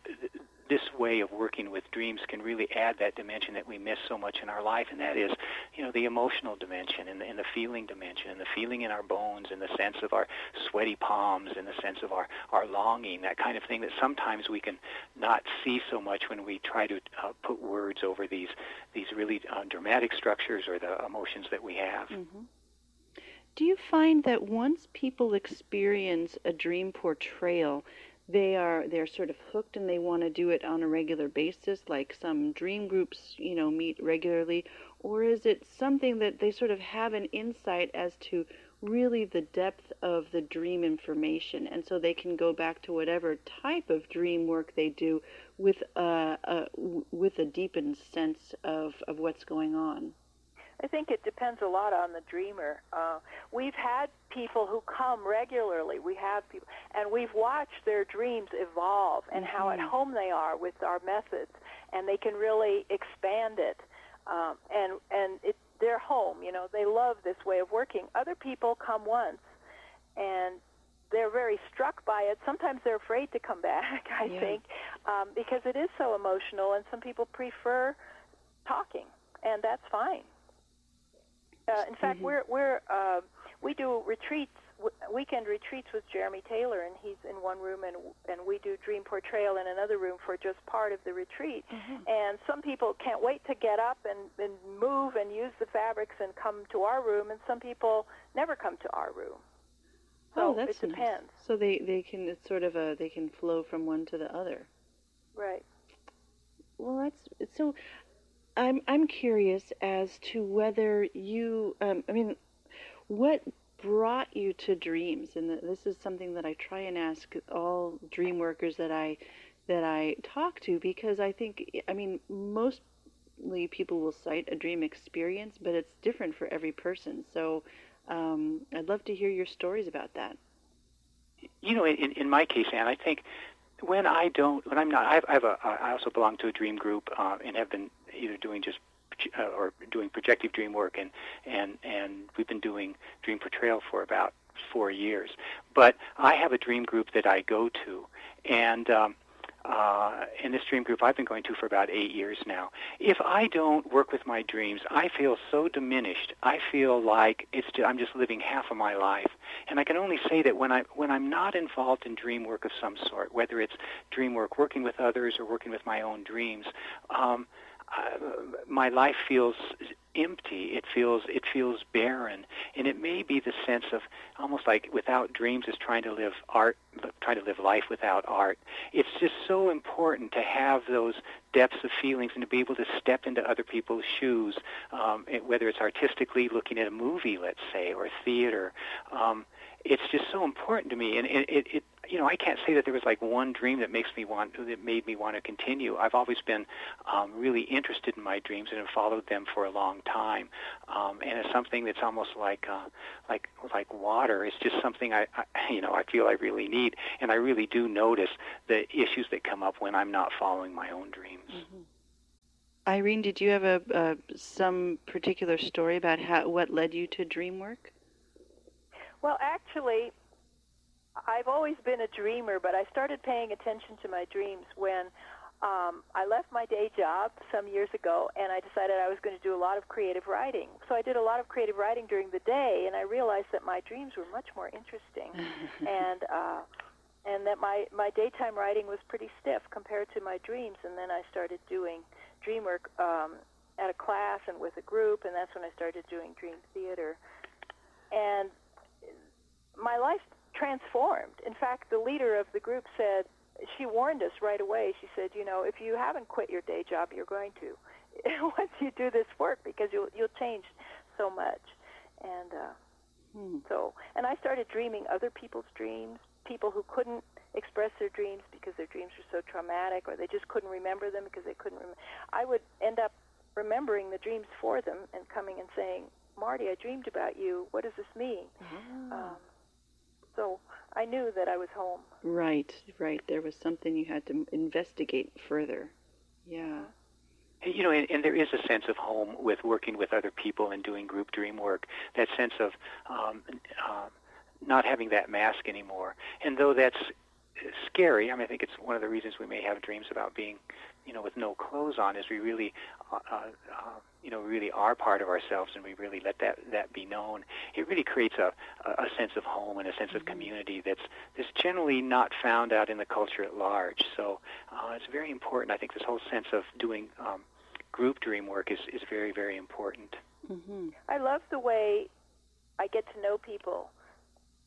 this way of working with dreams can really add that dimension that we miss so much in our life, and that is, you know, the emotional dimension and the, and the feeling dimension and the feeling in our bones and the sense of our sweaty palms and the sense of our, our longing, that kind of thing that sometimes we can not see so much when we try to uh, put words over these, these really uh, dramatic structures or the emotions that we have. Mm-hmm. Do you find that once people experience a dream portrayal, they are they're sort of hooked and they want to do it on a regular basis like some dream groups you know meet regularly? Or is it something that they sort of have an insight as to really the depth of the dream information and so they can go back to whatever type of dream work they do with a, a with a deepened sense of of what's going on I think it depends a lot on the dreamer. Uh, we've had people who come regularly. We have people, and we've watched their dreams evolve and mm-hmm. how at mm-hmm. home they are with our methods, and they can really expand it. Um, and and it, their home, you know, they love this way of working. Other people come once, and they're very struck by it. Sometimes they're afraid to come back. *laughs* I yeah. think um, because it is so emotional, and some people prefer talking, and that's fine. Uh, in fact, mm-hmm. we're we're uh, we do retreats, w- weekend retreats with Jeremy Taylor, and he's in one room, and and we do dream portrayal in another room for just part of the retreat. Mm-hmm. And some people can't wait to get up and, and move and use the fabrics and come to our room, and some people never come to our room. So oh, that's it depends. Nice. So they they can it's sort of a they can flow from one to the other. Right. Well, that's so. I'm I'm curious as to whether you um, I mean what brought you to dreams? And this is something that I try and ask all dream workers that I that I talk to because I think I mean mostly people will cite a dream experience but it's different for every person. So um, I'd love to hear your stories about that. You know in, in my case Anne I think when I don't, when I'm not, I have, I, have a, I also belong to a dream group uh, and have been either doing just uh, or doing projective dream work, and and and we've been doing dream portrayal for about four years. But I have a dream group that I go to, and um, uh, in this dream group I've been going to for about eight years now. If I don't work with my dreams, I feel so diminished. I feel like it's just, I'm just living half of my life. And I can only say that when I when I'm not involved in dream work of some sort, whether it's dream work working with others or working with my own dreams, um, uh, my life feels empty. It feels it feels barren, and it may be the sense of almost like without dreams is trying to live art, trying to live life without art. It's just so important to have those depths of feelings and to be able to step into other people's shoes, um, whether it's artistically looking at a movie, let's say, or theater. Um, it's just so important to me, and it, it, it you know I can't say that there was like one dream that makes me want that made me want to continue. I've always been um, really interested in my dreams and have followed them for a long time, um, and it's something that's almost like uh, like like water. It's just something I, I *laughs* you know I feel I really need, and I really do notice the issues that come up when I'm not following my own dreams. Mm-hmm. Irene, did you have a uh, some particular story about how what led you to dream work? Well, actually, I've always been a dreamer, but I started paying attention to my dreams when um, I left my day job some years ago, and I decided I was going to do a lot of creative writing. So I did a lot of creative writing during the day, and I realized that my dreams were much more interesting, *laughs* and uh, and that my my daytime writing was pretty stiff compared to my dreams. And then I started doing dream work um, at a class and with a group, and that's when I started doing dream theater. And my life transformed. In fact, the leader of the group said, she warned us right away. She said, you know, if you haven't quit your day job, you're going to *laughs* once you do this work because you'll you'll change so much. And uh, hmm. so, and I started dreaming other people's dreams, people who couldn't express their dreams because their dreams were so traumatic, or they just couldn't remember them because they couldn't. Rem- I would end up remembering the dreams for them and coming and saying, Marty, I dreamed about you. What does this mean? Ah. Um, so I knew that I was home. Right, right. There was something you had to investigate further. Yeah. You know, and, and there is a sense of home with working with other people and doing group dream work. That sense of um, uh, not having that mask anymore. And though that's scary, I mean, I think it's one of the reasons we may have dreams about being, you know, with no clothes on, is we really, uh, uh, you know, really are part of ourselves, and we really let that that be known. It really creates a a sense of home and a sense of community that's that's generally not found out in the culture at large. So uh, it's very important. I think this whole sense of doing um, group dream work is is very very important. Mm-hmm. I love the way I get to know people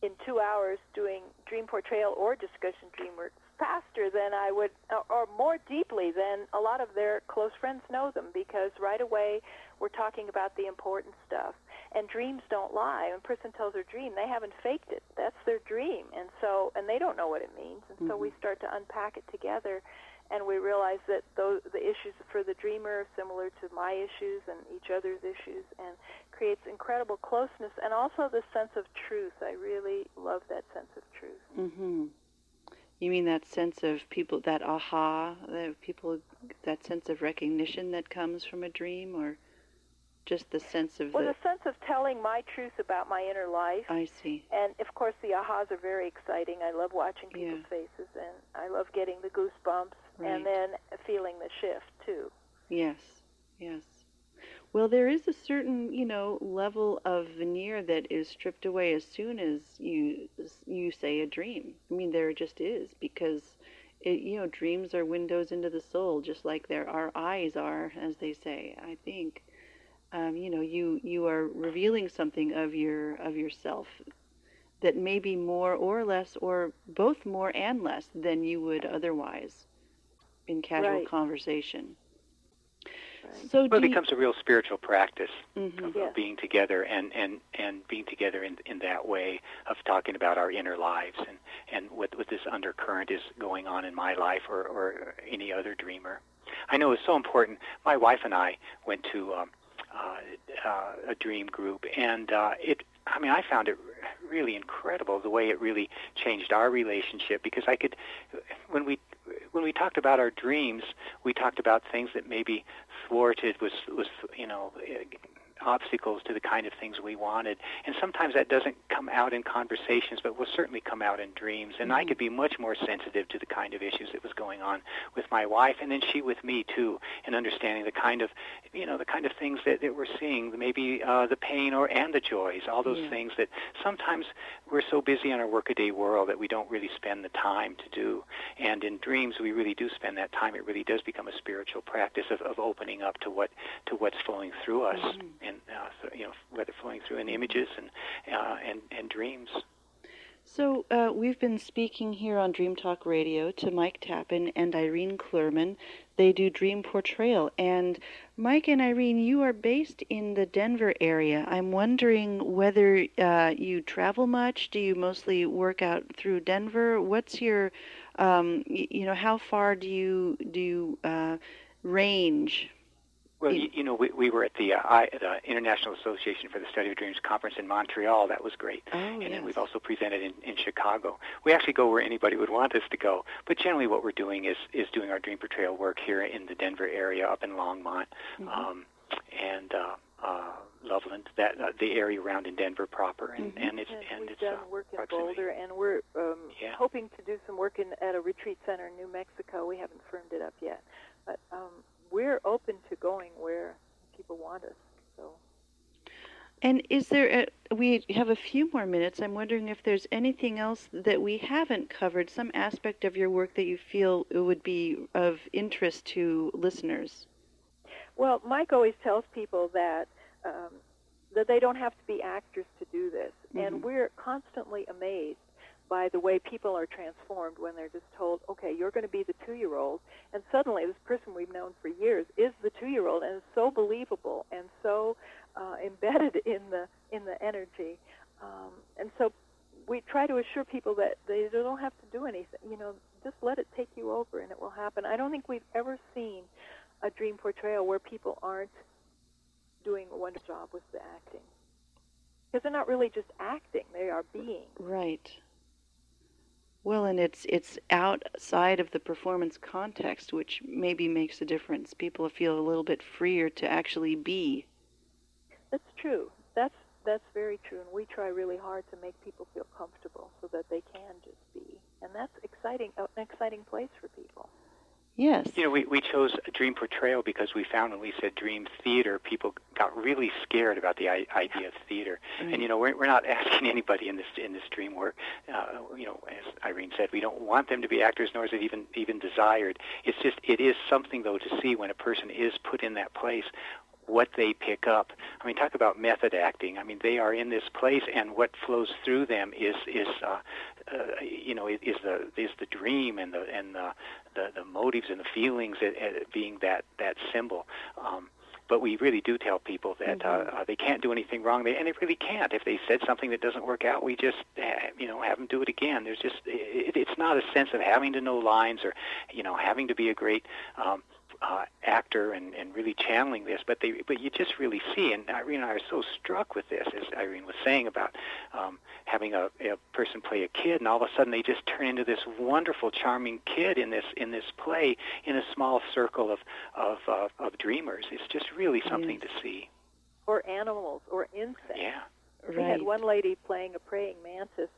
in two hours doing dream portrayal or discussion dream work faster than I would, or more deeply than a lot of their close friends know them because right away we're talking about the important stuff. And dreams don't lie. When a person tells their dream, they haven't faked it. That's their dream. And so, and they don't know what it means. And mm-hmm. so we start to unpack it together and we realize that those, the issues for the dreamer are similar to my issues and each other's issues and creates incredible closeness and also the sense of truth. I really love that sense of truth. Mm-hmm. You mean that sense of people, that aha, that people, that sense of recognition that comes from a dream, or just the sense of well, the, the sense of telling my truth about my inner life. I see. And of course, the ahas are very exciting. I love watching people's Yeah. faces, and I love getting the goosebumps, Right. and then feeling the shift too. Yes, yes. Well, there is a certain, you know, level of veneer that is stripped away as soon as you you say a dream. I mean, there just is because, it, you know, dreams are windows into the soul, just like there our eyes are, as they say. I think, um, you know, you you are revealing something of your of yourself that may be more or less, or both more and less than you would otherwise in casual Right. conversation. Right. So Well, do it you- becomes a real spiritual practice Mhm. of, Yeah. of being together and, and, and being together in, in that way of talking about our inner lives and, and what, what this undercurrent is going on in my life or, or any other dreamer. I know it's so important. My wife and I went to um, uh, uh, a dream group, and uh, it. I mean, I found it really incredible the way it really changed our relationship because I could, when we when we talked about our dreams, we talked about things that maybe thwarted was was you know obstacles to the kind of things we wanted. And sometimes that doesn't come out in conversations but will certainly come out in dreams. And I could be much more sensitive to the kind of issues that was going on with my wife and then she with me too and understanding the kind of you know the kind of things that, that we're seeing maybe uh, the pain or and the joys all those Yeah. things that sometimes we're so busy in our workaday world that we don't really spend the time to do. And in dreams we really do spend that time. It really does become a spiritual practice of, of opening up to what to what's flowing through us Mhm. and uh, so, you know whether flowing through in images and uh, and and dreams So uh, we've been speaking here on Dream Talk Radio to Mike Tappan and Irene Clurman. They do dream portrayal, and Mike and Irene, you are based in the Denver area. I'm wondering whether uh, you travel much. Do you mostly work out through Denver? What's your, um, you know, how far do you do you uh, range? Well, you, you know, we, we were at the, uh, I, the International Association for the Study of Dreams conference in Montreal. That was great. Oh, and yes. then we've also presented in, in Chicago. We actually go where anybody would want us to go. But generally what we're doing is, is doing our dream portrayal work here in the Denver area, up in Longmont, Mhm. um, and uh, uh, Loveland, that uh, the area around in Denver proper. And, Mhm. and it's, And and we've it's done uh, work in proximity. Boulder, and we're um, Yeah. hoping to do some work in at a retreat center in New Mexico. We haven't firmed it up yet, but um, we're open to going where people want us. So And is there, a, we have a few more minutes. I'm wondering if there's anything else that we haven't covered, some aspect of your work that you feel it would be of interest to listeners. Well, Mike always tells people that um, that they don't have to be actors to do this, Mhm. and we're constantly amazed by the way people are transformed when they're just told, "Okay, you're going to be the two-year-old," and suddenly this person we've known for years is the two-year-old, and it's so believable and so uh, embedded in the in the energy, um, and so we try to assure people that they don't have to do anything. You know, just let it take you over, and it will happen. I don't think we've ever seen a dream portrayal where people aren't doing a wonderful job with the acting. Because they're not really just acting, they are being. Right. Well, and it's it's outside of the performance context, which maybe makes a difference. People feel a little bit freer to actually be. That's true. That's that's very true, and we try really hard to make people feel comfortable so that they can just be, and that's exciting. An exciting place for people. Yes. You know, we, we chose dream portrayal because we found when we said dream theater, people got really scared about the I- idea of theater. Right. And you know, we're, we're not *laughs* asking anybody in this in this dream work. Uh, you know, as Irene said, we don't want them to be actors, nor is it even even desired. It's just it is something though to see when a person is put in that place what they pick up. I mean, talk about method acting. I mean, they are in this place, and what flows through them is is uh, uh, you know is, is the is the dream and the and the the, the motives and the feelings at, at being that that symbol. Um, but we really do tell people that mm-hmm. uh, uh, they can't do anything wrong, they, and they really can't. If they said something that doesn't work out, we just uh, you know have them do it again. There's just it, it's not a sense of having to know lines or you know having to be a great um, uh, actor and, and really channeling this, but they but you just really see, and Irene and I are so struck with this, as Irene was saying about um, having a, a person play a kid, and all of a sudden they just turn into this wonderful, charming kid in this in this play in a small circle of of uh, of dreamers. It's just really something yes. to see. Or animals, or insects. Yeah. We right. had one lady playing a praying mantis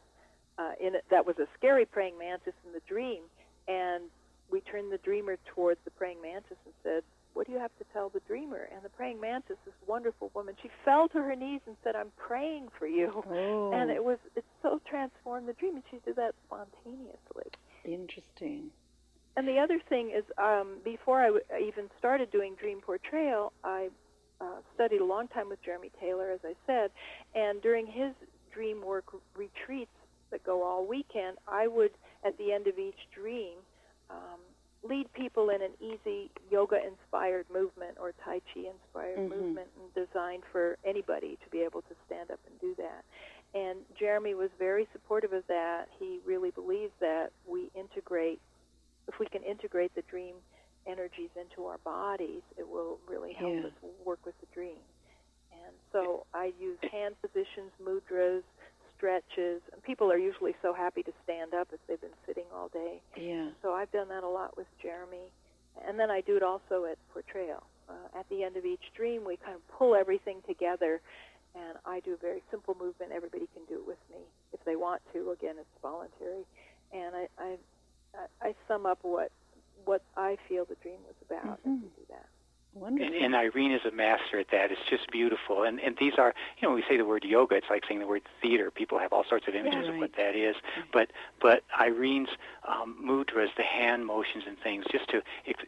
uh, in it, that was a scary praying mantis in the dream, and we turned the dreamer towards the praying mantis and said, "What do you have to tell the dreamer?" And the praying mantis, this wonderful woman, she fell to her knees and said, "I'm praying for you." Oh, And it was it so transformed the dream, and she did that spontaneously. interesting. And the other thing is, um, before I, w- even started doing dream portrayal, I uh, studied a long time with Jeremy Taylor, as I said, and during his dream work retreats that go all weekend, I would, at the end of each dream, um, lead people in an easy yoga-inspired movement or Tai Chi-inspired Mhm. movement and designed for anybody to be able to stand up and do that. And Jeremy was very supportive of that. He really believes that we integrate, if we can integrate the dream energies into our bodies, it will really help Yeah. us work with the dream. And so I use hand positions, mudras, stretches. And people are usually so happy to stand up if they've been sitting all day. Yeah. So I've done that a lot with Jeremy. And then I do it also at Portrayal. Uh, at the end of each dream, we kind of pull everything together, and I do a very simple movement. Everybody can do it with me if they want to. Again, it's voluntary. And I, I, I- sum up what what I feel the dream was about and Mhm. we do that. Wonderful. And, and Irene is a master at that. It's just beautiful. And and these are, you know, when we say the word yoga, it's like saying the word theater. People have all sorts of images Yeah. of what that is. But but Irene's um, mudras, the hand motions and things, just to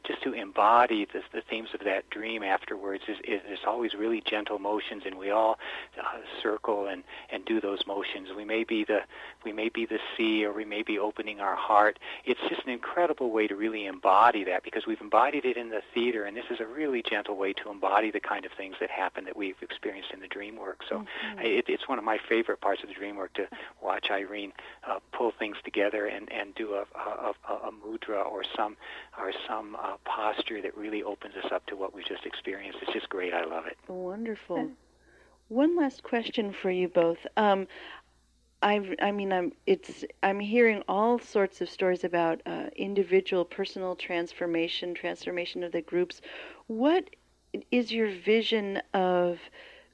just to embody the, the themes of that dream afterwards is, is, is always really gentle motions, and we all uh, circle and and do those motions. We may be the we may be the sea, or we may be opening our heart. It's just an incredible way to really embody that because we've embodied it in the theater, and this is a really gentle way to embody the kind of things that happen that we've experienced in the dream work. So Mhm. it, it's one of my favorite parts of the dream work to watch Irene uh, pull things together and, and do a, a, a, a mudra or some or some uh, posture that really opens us up to what we've just experienced. It's just great. I love it. Wonderful. One last question for you both. Um, I've, I mean, I'm, it's, I'm hearing all sorts of stories about uh, individual personal transformation, transformation of the groups. What is your vision of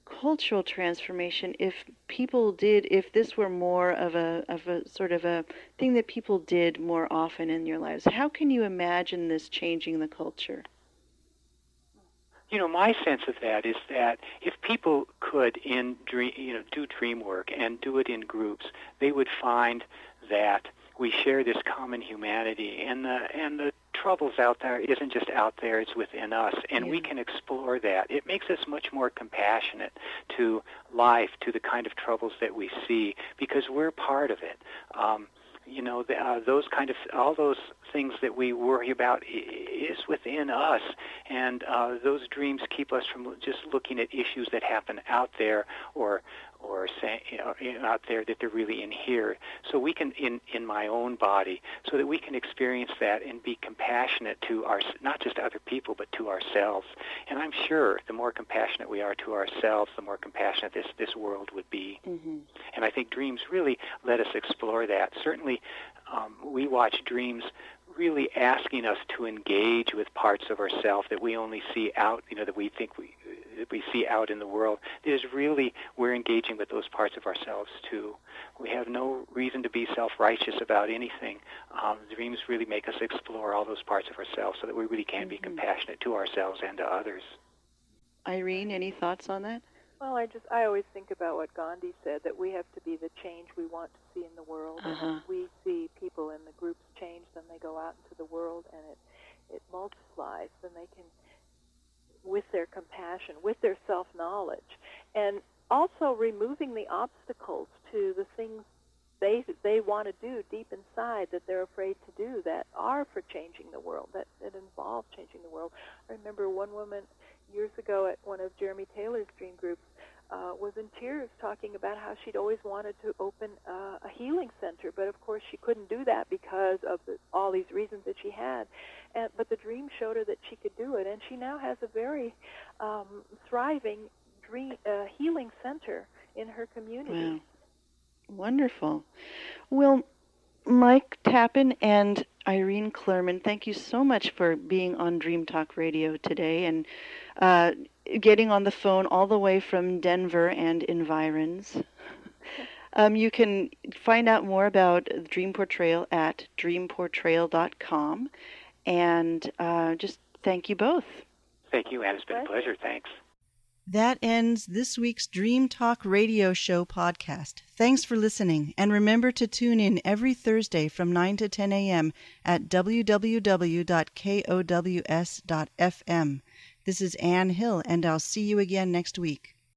cultural transformation if people did, if this were more of a, of a sort of a thing that people did more often in your lives? How can you imagine this changing the culture? You know, my sense of that is that if people could in dream, you know, do dream work and do it in groups, they would find that we share this common humanity, and the and the troubles out there isn't just out there; it's within us, and we can explore that. It makes us much more compassionate to life, to the kind of troubles that we see, because we're part of it. Um, you know, the, uh, those kind of all those things that we worry about is within us, and uh, those dreams keep us from just looking at issues that happen out there or or say, you know, out there that they're really in here. So we can in in my own body, so that we can experience that and be compassionate to our not just other people but to ourselves. And I'm sure the more compassionate we are to ourselves, the more compassionate this this world would be. Mm-hmm. And I think dreams really let us explore that. Certainly, um, we watch dreams really asking us to engage with parts of ourselves that we only see out, you know, that we think we that we see out in the world. It is really we're engaging with those parts of ourselves too. We have no reason to be self-righteous about anything. Um, dreams really make us explore all those parts of ourselves so that we really can mm-hmm. be compassionate to ourselves and to others. Irene, any thoughts on that? Well, I just I always think about what Gandhi said that we have to be the change we want to see in the world. Uh-huh. And we see people in the groups change, then they go out into the world and it it multiplies. Then they can, with their compassion, with their self knowledge, and also removing the obstacles to the things they they want to do deep inside that they're afraid to do that are for changing the world that that involve changing the world. I remember one woman years ago at one of Jeremy Taylor's dream groups uh, was in tears talking about how she'd always wanted to open uh, a healing center, but of course she couldn't do that because of the, all these reasons that she had. And, but the dream showed her that she could do it, and she now has a very um, thriving dream uh, healing center in her community. Wow. Wonderful. Well, Mike Tappan and Irene Clurman, thank you so much for being on Dream Talk Radio today and uh, getting on the phone all the way from Denver and environs. *laughs* Um, you can find out more about Dream Portrayal at dreamportrayal.com. And uh, just thank you both. Thank you, and it's been a pleasure. Thanks. That ends this week's Dream Talk Radio Show podcast. Thanks for listening, and remember to tune in every Thursday from 9 to 10 a.m. at www.kows.fm. This is Anne Hill, and I'll see you again next week.